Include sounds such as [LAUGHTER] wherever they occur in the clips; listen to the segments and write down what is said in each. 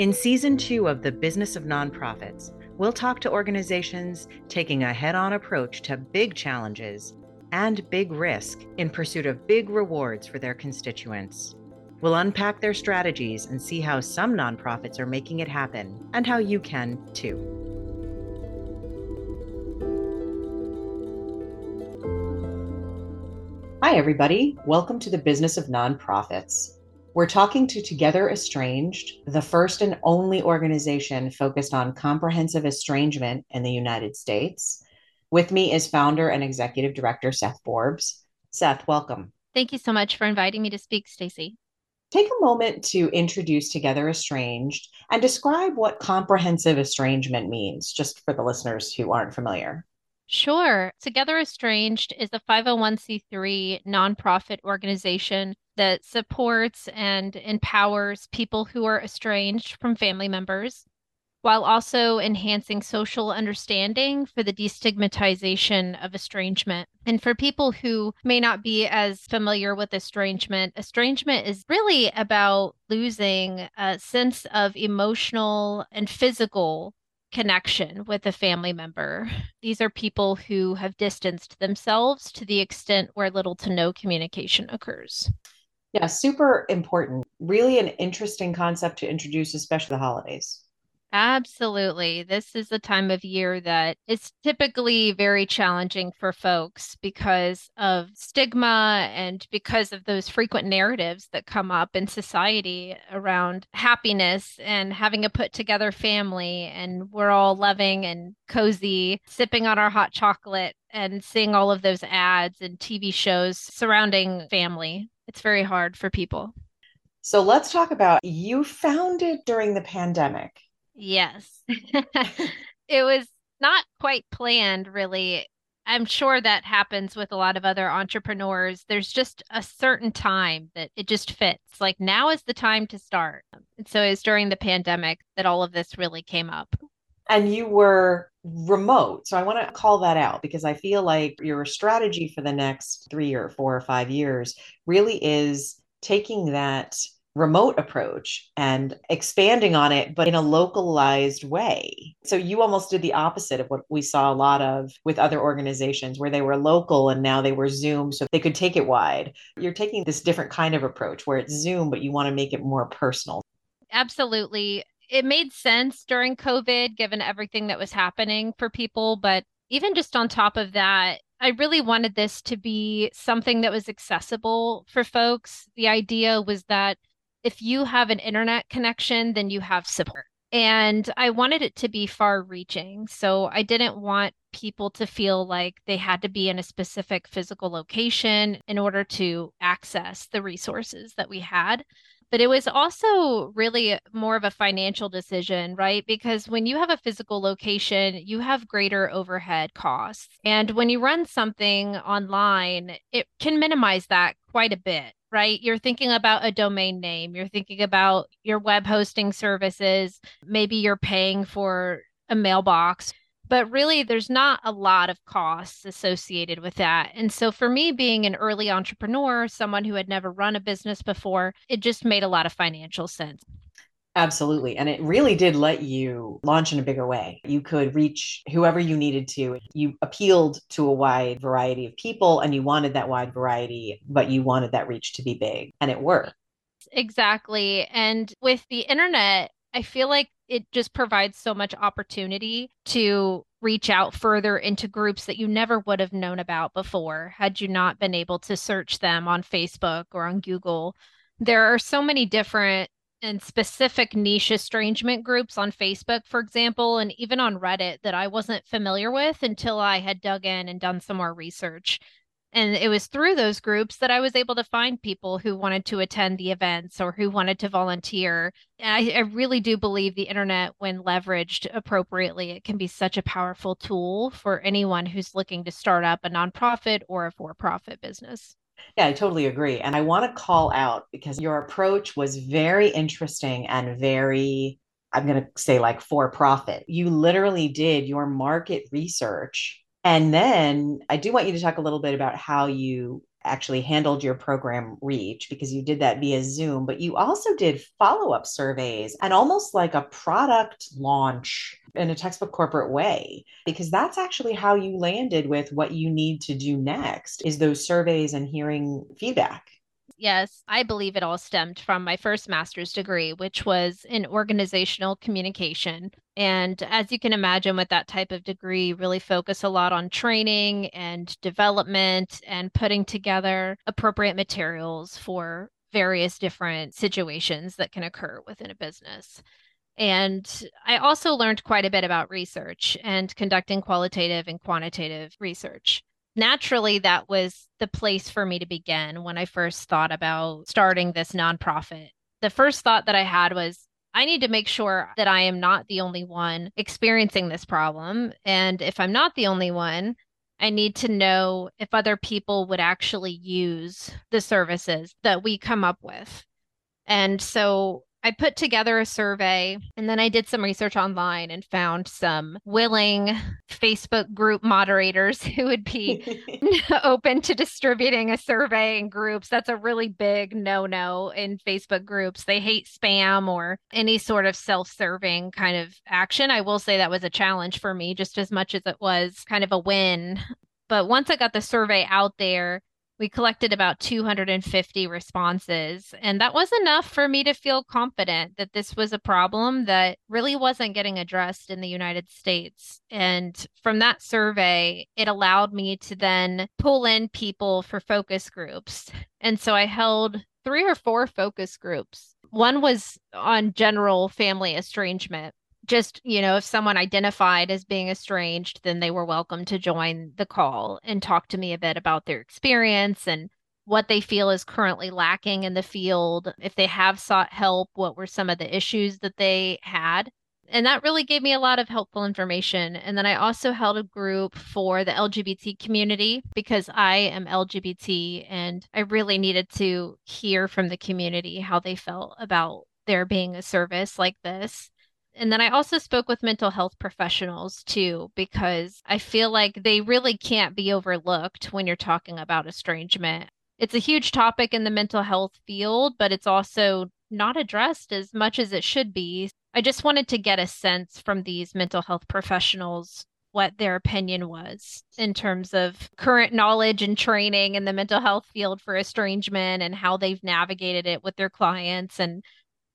In season two of The Business of Nonprofits, we'll talk to organizations taking a head on approach to big challenges and big risk in pursuit of big rewards for their constituents. We'll unpack their strategies and see how some nonprofits are making it happen and how you can too. Hi, everybody. Welcome to the Business of Nonprofits. We're talking to Together Estranged, the first and only organization focused on comprehensive estrangement in the United States. With me is founder and executive director Seth Forbes. Seth, welcome. Thank you so much for inviting me to speak, Stacy. Take a moment to introduce Together Estranged and describe what comprehensive estrangement means, just for the listeners who aren't familiar. Sure. Together Estranged is a 501c3 nonprofit organization that supports and empowers people who are estranged from family members while also enhancing social understanding for the destigmatization of estrangement. And for people who may not be as familiar with estrangement, estrangement is really about losing a sense of emotional and physical connection with a family member. These are people who have distanced themselves to the extent where little to no communication occurs. Yeah, super important. Really an interesting concept to introduce, especially the holidays. Absolutely. This is the time of year that is typically very challenging for folks because of stigma and because of those frequent narratives that come up in society around happiness and having a put together family. And we're all loving and cozy, sipping on our hot chocolate and seeing all of those ads and TV shows surrounding family. It's very hard for people. So let's talk about you founded during the pandemic. Yes. [LAUGHS] it was not quite planned, really. I'm sure that happens with a lot of other entrepreneurs. There's just a certain time that it just fits. Like now is the time to start. And so it was during the pandemic that all of this really came up. And you were remote. So I want to call that out because I feel like your strategy for the next three or four or five years really is taking that remote approach and expanding on it, but in a localized way. So you almost did the opposite of what we saw a lot of with other organizations where they were local and now they were Zoom so they could take it wide. You're taking this different kind of approach where it's Zoom, but you want to make it more personal. Absolutely. It made sense during COVID, given everything that was happening for people. But even just on top of that, I really wanted this to be something that was accessible for folks. The idea was that if you have an internet connection, then you have support. And I wanted it to be far reaching. So I didn't want people to feel like they had to be in a specific physical location in order to access the resources that we had. But it was also really more of a financial decision, right? Because when you have a physical location, you have greater overhead costs. And when you run something online, it can minimize that quite a bit right? You're thinking about a domain name, you're thinking about your web hosting services, maybe you're paying for a mailbox. But really, there's not a lot of costs associated with that. And so, for me, being an early entrepreneur, someone who had never run a business before, it just made a lot of financial sense. Absolutely. And it really did let you launch in a bigger way. You could reach whoever you needed to. You appealed to a wide variety of people and you wanted that wide variety, but you wanted that reach to be big. And it worked. Exactly. And with the internet, I feel like it just provides so much opportunity to reach out further into groups that you never would have known about before had you not been able to search them on Facebook or on Google. There are so many different and specific niche estrangement groups on Facebook, for example, and even on Reddit that I wasn't familiar with until I had dug in and done some more research. And it was through those groups that I was able to find people who wanted to attend the events or who wanted to volunteer. And I, I really do believe the internet, when leveraged appropriately, it can be such a powerful tool for anyone who's looking to start up a nonprofit or a for profit business. Yeah, I totally agree. And I want to call out because your approach was very interesting and very, I'm going to say like for profit. You literally did your market research. And then I do want you to talk a little bit about how you actually handled your program reach because you did that via Zoom, but you also did follow up surveys and almost like a product launch in a textbook corporate way because that's actually how you landed with what you need to do next is those surveys and hearing feedback yes, I believe it all stemmed from my first master's degree, which was in organizational communication. And as you can imagine, with that type of degree, really focus a lot on training and development and putting together appropriate materials for various different situations that can occur within a business. And I also learned quite a bit about research and conducting qualitative and quantitative research naturally that was the place for me to begin when I first thought about starting this nonprofit. The first thought that I had was I need to make sure that I am not the only one experiencing this problem. And if I'm not the only one, I need to know if other people would actually use the services that we come up with. And so I put together a survey and then I did some research online and found some willing Facebook group moderators [LAUGHS] who would be [LAUGHS] [LAUGHS] open to distributing a survey in groups. That's a really big no no in Facebook groups. They hate spam or any sort of self serving kind of action. I will say that was a challenge for me just as much as it was kind of a win. But once I got the survey out there, we collected about 250 responses. And that was enough for me to feel confident that this was a problem that really wasn't getting addressed in the United States. And from that survey, it allowed me to then pull in people for focus groups. And so I held three or four focus groups. One was on general family estrangement just you know if someone identified as being estranged then they were welcome to join the call and talk to me a bit about their experience and what they feel is currently lacking in the field if they have sought help what were some of the issues that they had. And that really gave me a lot of helpful information. And then i also held a group for the lgbt community because i am lgbt and i really needed to hear from the community how they felt about there being a service like this and then I also spoke with mental health professionals too, because I feel like they really can't be overlooked when you're talking about estrangement. It's a huge topic in the mental health field, but it's also not addressed as much as it should be. I just wanted to get a sense from these mental health professionals what their opinion was in terms of current knowledge and training in the mental health field for estrangement and how they've navigated it with their clients and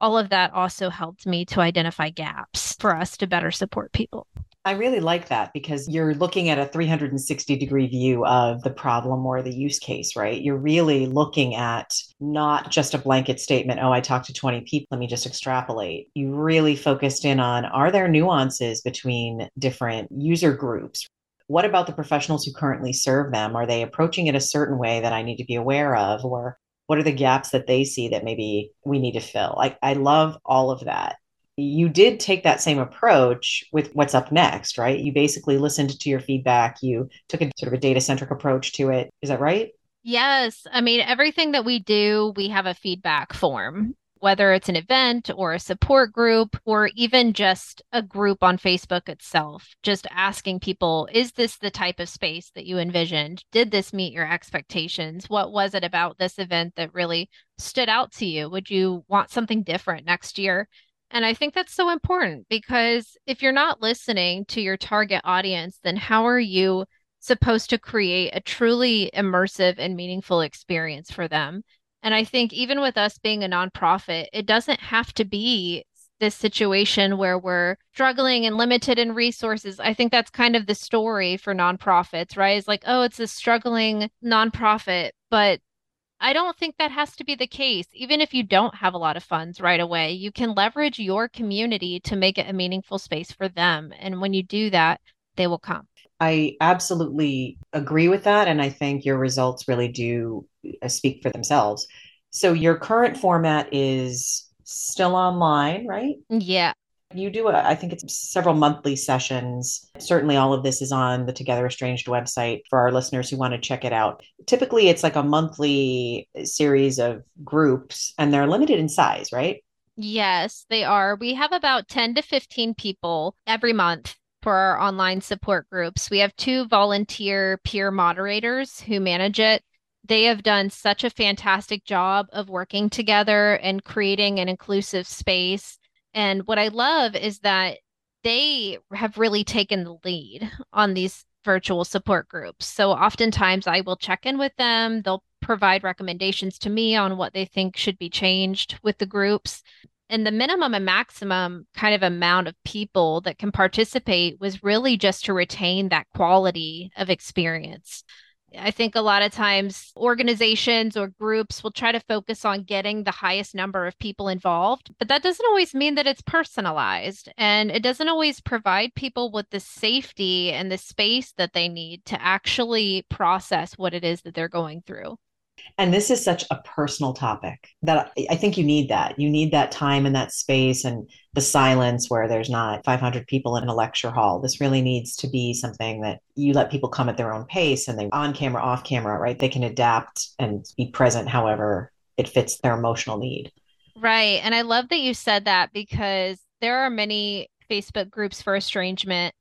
all of that also helped me to identify gaps for us to better support people. I really like that because you're looking at a 360 degree view of the problem or the use case, right? You're really looking at not just a blanket statement, oh, I talked to 20 people, let me just extrapolate. You really focused in on are there nuances between different user groups? What about the professionals who currently serve them? Are they approaching it a certain way that I need to be aware of? Or what are the gaps that they see that maybe we need to fill? Like i love all of that. You did take that same approach with what's up next right? You basically listened to your feedback. You took a sort of a data centric approach to it. Is that right? Yes. I mean everything that we do we have a feedback form whether it's an event or a support group or even just a group on Facebook itself, just asking people, is this the type of space that you envisioned? Did this meet your expectations? What was it about this event that really stood out to you? Would you want something different next year? And I think that's so important because if you're not listening to your target audience, then how are you supposed to create a truly immersive and meaningful experience for them? And I think even with us being a nonprofit, it doesn't have to be this situation where we're struggling and limited in resources. I think that's kind of the story for nonprofits, right? It's like, oh, it's a struggling nonprofit, but I don't think that has to be the case. Even if you don't have a lot of funds right away, you can leverage your community to make it a meaningful space for them. And when you do that, they will come. I absolutely agree with that. And I think your results really do uh, speak for themselves. So your current format is still online, right? Yeah. You do, a, I think it's several monthly sessions. Certainly, all of this is on the Together Estranged website for our listeners who want to check it out. Typically, it's like a monthly series of groups, and they're limited in size, right? Yes, they are. We have about 10 to 15 people every month for our online support groups. We have two volunteer peer moderators who manage it. They have done such a fantastic job of working together and creating an inclusive space. And what I love is that they have really taken the lead on these virtual support groups. So oftentimes I will check in with them. They'll provide recommendations to me on what they think should be changed with the groups. And the minimum and maximum kind of amount of people that can participate was really just to retain that quality of experience. I think a lot of times organizations or groups will try to focus on getting the highest number of people involved, but that doesn't always mean that it's personalized and it doesn't always provide people with the safety and the space that they need to actually process what it is that they're going through. And this is such a personal topic that I think you need that. You need that time and that space and the silence where there's not 500 people in a lecture hall. This really needs to be something that you let people come at their own pace and they on camera, off camera, right? They can adapt and be present however it fits their emotional need. Right. And I love that you said that because there are many Facebook groups for estrangement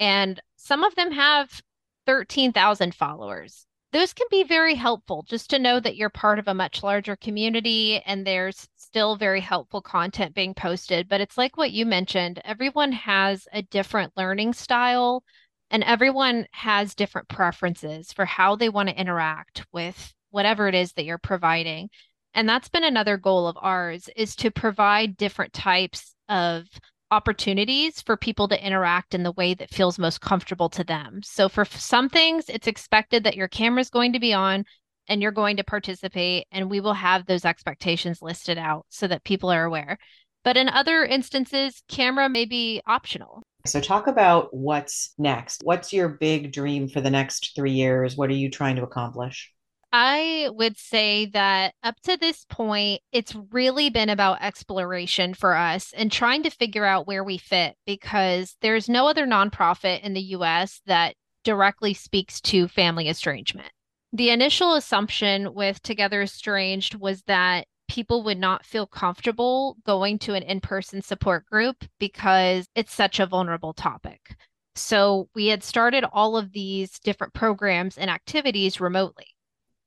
and some of them have 13,000 followers those can be very helpful just to know that you're part of a much larger community and there's still very helpful content being posted. But it's like what you mentioned everyone has a different learning style and everyone has different preferences for how they want to interact with whatever it is that you're providing. And that's been another goal of ours is to provide different types of opportunities for people to interact in the way that feels most comfortable to them. So for some things, it's expected that your camera is going to be on and you're going to participate, and we will have those expectations listed out so that people are aware. But in other instances, camera may be optional. So, talk about what's next. What's your big dream for the next three years? What are you trying to accomplish? I would say that up to this point, it's really been about exploration for us and trying to figure out where we fit because there's no other nonprofit in the US that directly speaks to family estrangement. The initial assumption with Together Estranged was that people would not feel comfortable going to an in person support group because it's such a vulnerable topic. So we had started all of these different programs and activities remotely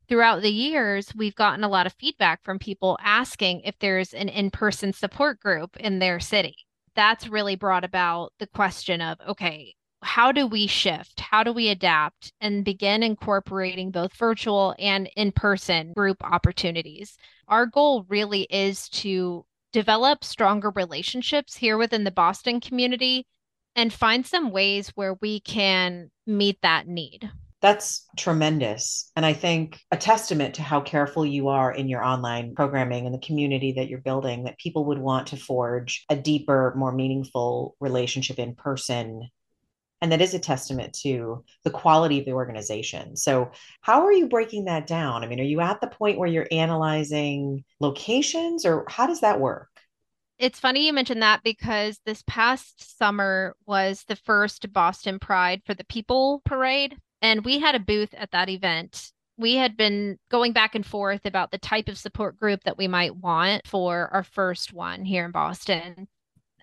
throughout the years, we've gotten a lot of feedback from people asking if there's an in person support group in their city. That's really brought about the question of okay, how do we shift? How do we adapt and begin incorporating both virtual and in person group opportunities? Our goal really is to develop stronger relationships here within the Boston community and find some ways where we can meet that need. That's tremendous. And I think a testament to how careful you are in your online programming and the community that you're building, that people would want to forge a deeper, more meaningful relationship in person. And that is a testament to the quality of the organization. So, how are you breaking that down? I mean, are you at the point where you're analyzing locations or how does that work? It's funny you mentioned that because this past summer was the first Boston Pride for the People Parade. And we had a booth at that event. We had been going back and forth about the type of support group that we might want for our first one here in Boston.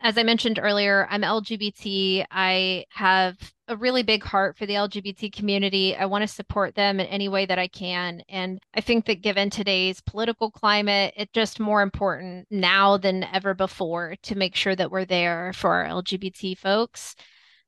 As I mentioned earlier, I'm LGBT. I have a really big heart for the LGBT community. I want to support them in any way that I can. And I think that given today's political climate, it's just more important now than ever before to make sure that we're there for our LGBT folks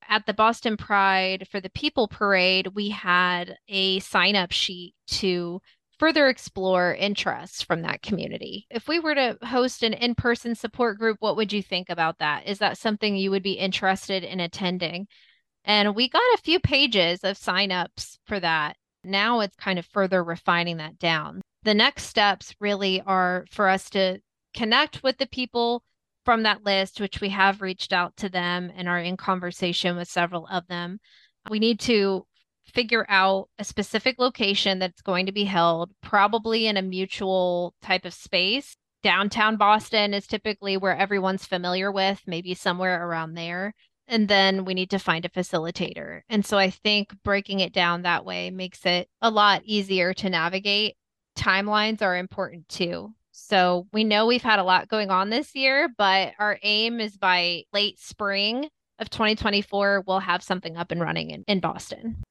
at the Boston Pride for the People Parade, we had a sign up sheet to further explore interests from that community. If we were to host an in person support group, what would you think about that? Is that something you would be interested in attending? And we got a few pages of sign ups for that. Now it's kind of further refining that down. The next steps really are for us to connect with the people from that list, which we have reached out to them and are in conversation with several of them. We need to figure out a specific location that's going to be held, probably in a mutual type of space. Downtown Boston is typically where everyone's familiar with, maybe somewhere around there. And then we need to find a facilitator. And so I think breaking it down that way makes it a lot easier to navigate. Timelines are important too. So we know we've had a lot going on this year, but our aim is by late spring of 2024, we'll have something up and running in, in Boston.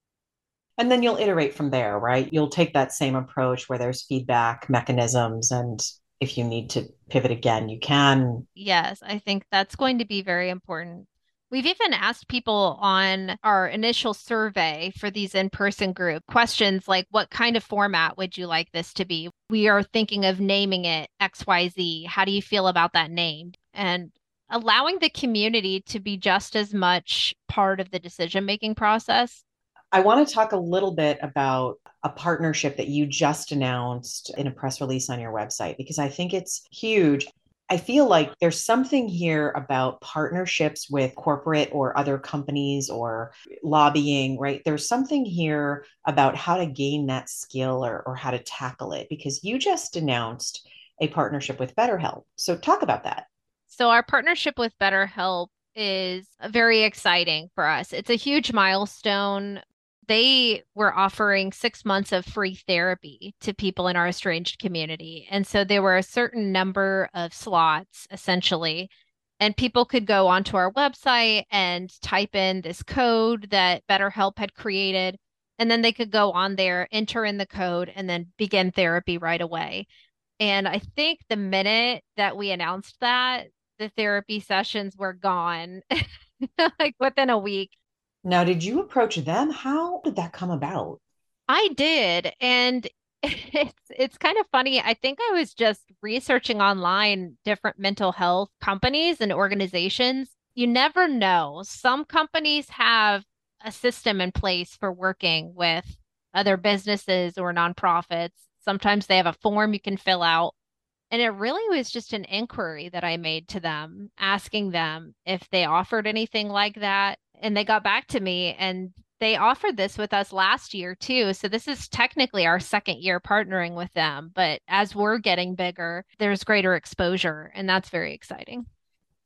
And then you'll iterate from there, right? You'll take that same approach where there's feedback mechanisms and if you need to pivot again, you can. Yes, I think that's going to be very important. We've even asked people on our initial survey for these in person group questions like, what kind of format would you like this to be? We are thinking of naming it XYZ. How do you feel about that name? And allowing the community to be just as much part of the decision making process. I want to talk a little bit about a partnership that you just announced in a press release on your website because I think it's huge. I feel like there's something here about partnerships with corporate or other companies or lobbying, right? There's something here about how to gain that skill or, or how to tackle it because you just announced a partnership with BetterHelp. So, talk about that. So, our partnership with BetterHelp is very exciting for us. It's a huge milestone they were offering six months of free therapy to people in our estranged community. And so there were a certain number of slots essentially. And people could go onto our website and type in this code that BetterHelp had created. And then they could go on there, enter in the code, and then begin therapy right away. And I think the minute that we announced that, the therapy sessions were gone, [LAUGHS] like within a week. Now, did you approach them? How did that come about? I did. And [LAUGHS] it's it's kind of funny. I think I was just researching online different mental health companies and organizations. You never know. Some companies have a system in place for working with other businesses or nonprofits. Sometimes they have a form you can fill out. And it really was just an inquiry that I made to them, asking them if they offered anything like that and they got back to me and they offered this with us last year too. So this is technically our second year partnering with them. But as we're getting bigger, there's greater exposure, and that's very exciting.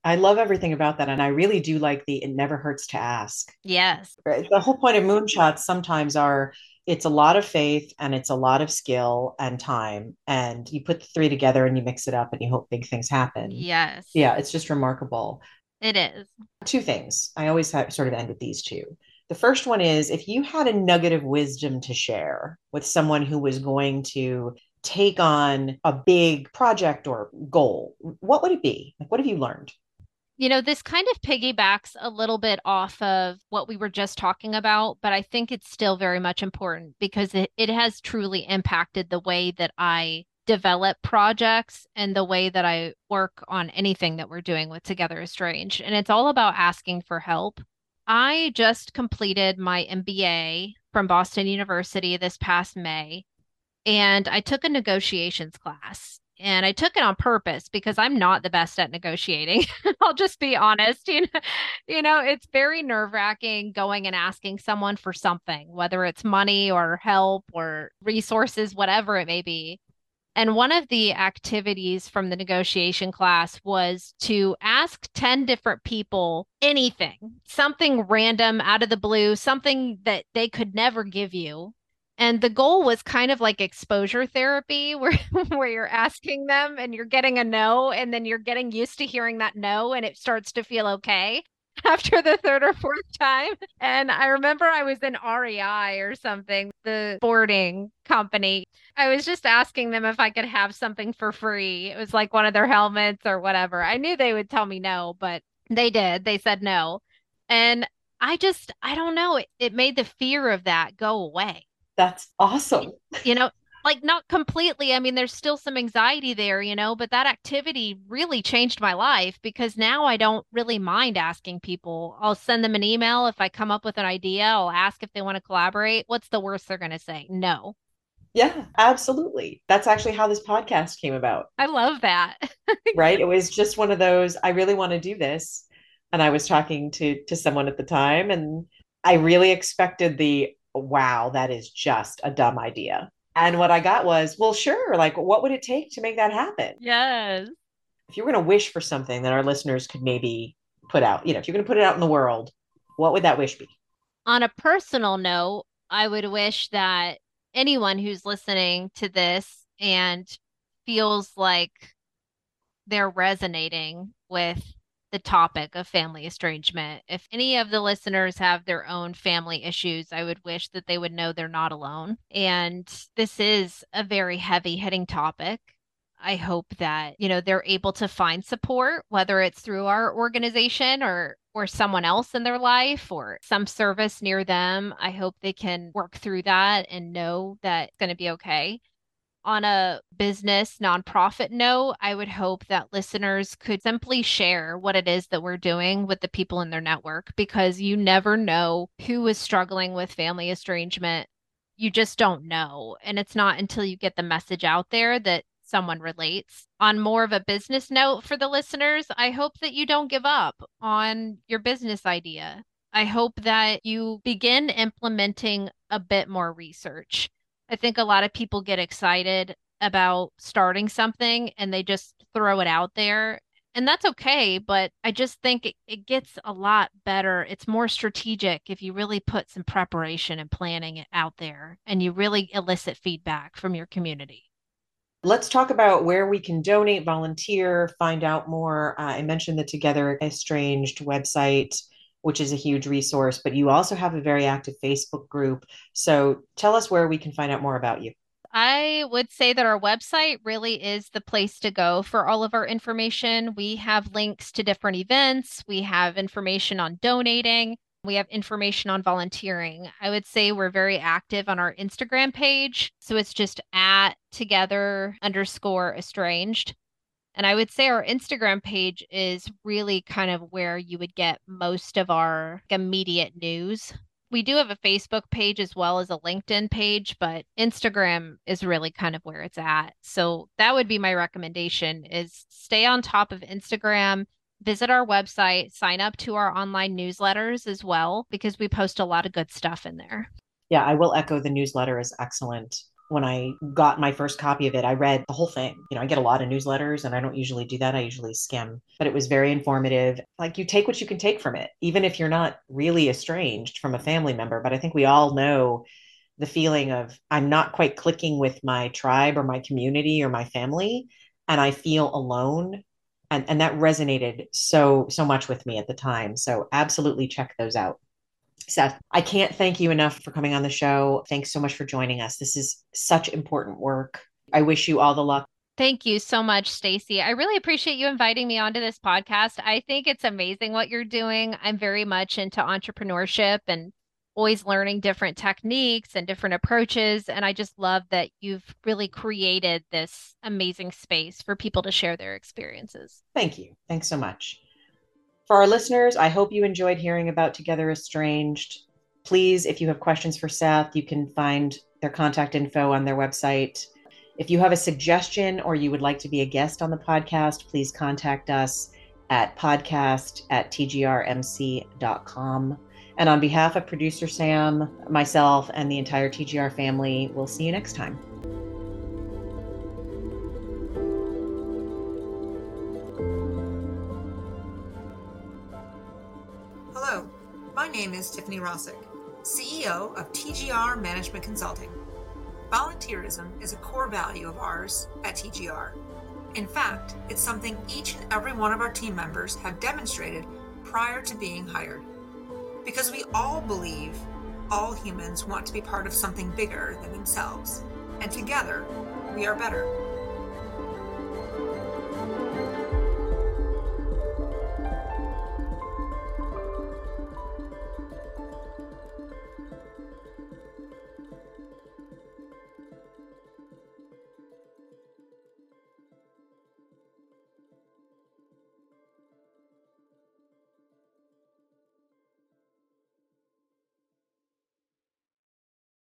I love everything about that. And I really do like the it never hurts to ask. Yes. The whole point of moonshots sometimes are it's a lot of faith and it's a lot of skill and time. And you put the three together and you mix it up and you hope big things happen. Yes. Yeah, it's just remarkable. It is. Two things. I always have, sort of end with these two. The first one is if you had a nugget of wisdom to share with someone who was going to take on a big project or goal, what would it be? Like, what have you learned? You know, this kind of piggybacks a little bit off of what we were just talking about, but I think it's still very much important because it, it has truly impacted the way that I develop projects and the way that I work on anything that we're doing with Together Estranged. And it's all about asking for help. I just completed my MBA from Boston University this past May, and I took a negotiations class. And I took it on purpose because I'm not the best at negotiating. [LAUGHS] I'll just be honest. You know, you know, it's very nerve wracking going and asking someone for something, whether it's money or help or resources, whatever it may be. And one of the activities from the negotiation class was to ask 10 different people anything, something random out of the blue, something that they could never give you. And the goal was kind of like exposure therapy [LAUGHS] where where you're asking them and you're getting a no and then you're getting used to hearing that no and it starts to feel okay [LAUGHS] after the third or fourth time. And I remember I was in REI or something, the boarding company. I was just asking them if I could have something for free. It was like one of their helmets or whatever. I knew they would tell me no, but they did. They said no. And I just, I don't know. It, it made the fear of that go away. That's awesome. You know, like not completely. I mean, there's still some anxiety there, you know, but that activity really changed my life because now I don't really mind asking people. I'll send them an email if I come up with an idea, I'll ask if they want to collaborate. What's the worst they're going to say? No. Yeah, absolutely. That's actually how this podcast came about. I love that. [LAUGHS] right? It was just one of those I really want to do this and I was talking to to someone at the time and I really expected the wow, that is just a dumb idea and what I got was, well, sure. Like, what would it take to make that happen? Yes. If you were going to wish for something that our listeners could maybe put out, you know, if you're going to put it out in the world, what would that wish be? On a personal note, I would wish that anyone who's listening to this and feels like they're resonating with the topic of family estrangement. If any of the listeners have their own family issues, I would wish that they would know they're not alone. And this is a very heavy hitting topic. I hope that, you know, they're able to find support, whether it's through our organization or or someone else in their life or some service near them. I hope they can work through that and know that it's going to be okay. On a business nonprofit note, I would hope that listeners could simply share what it is that we're doing with the people in their network because you never know who is struggling with family estrangement. You just don't know. And it's not until you get the message out there that someone relates. On more of a business note for the listeners, I hope that you don't give up on your business idea. I hope that you begin implementing a bit more research. I think a lot of people get excited about starting something and they just throw it out there. And that's okay, but I just think it, it gets a lot better. It's more strategic if you really put some preparation and planning out there and you really elicit feedback from your community. Let's talk about where we can donate, volunteer, find out more. Uh, I mentioned the Together Estranged website, which is a huge resource, but you also have a very active Facebook group. So tell us where we can find out more about you. I would say that our website really is the place to go for all of our information. We have links to different events, we have information on donating, we have information on volunteering. I would say we're very active on our Instagram page. So it's just at together underscore estranged. And I would say our Instagram page is really kind of where you would get most of our immediate news. We do have a Facebook page as well as a LinkedIn page, but Instagram is really kind of where it's at. So that would be my recommendation is stay on top of Instagram visit our website, sign up to our online newsletters as well, because we post a lot of good stuff in there. Yeah, I will echo the newsletter is excellent. When I got my first copy of it, I read the whole thing. You know, I get a lot of newsletters and I don't usually do that. I usually skim, but it was very informative. Like you take what you can take from it, even if you're not really estranged from a family member. But I think we all know the feeling of I'm not quite clicking with my tribe or my community or my family and I feel alone and and that resonated so so much with me at the time so absolutely check those out seth i can't thank you enough for coming on the show thanks so much for joining us this is such important work i wish you all the luck Thank you so much, Stacy. I really appreciate you inviting me onto this podcast. I think it's amazing what you're doing. I'm very much into entrepreneurship and always learning different techniques and different approaches. And I just love that you've really created this amazing space for people to share their experiences. Thank you. Thanks so much. For our listeners, I hope you enjoyed hearing about Together Estranged. Please, if you have questions for Seth, you can find their contact info on their website. If you have a suggestion or you would like to be a guest on the podcast, please contact us at podcast at tgrmc.com. And on behalf of producer Sam, myself, and the entire TGR family, we'll see you next time. Name is Tiffany Rossick, CEO of TGR Management Consulting. Volunteerism is a core value of ours at TGR. In fact, it's something each and every one of our team members have demonstrated prior to being hired because we all believe all humans want to be part of something bigger than themselves, and together we are better.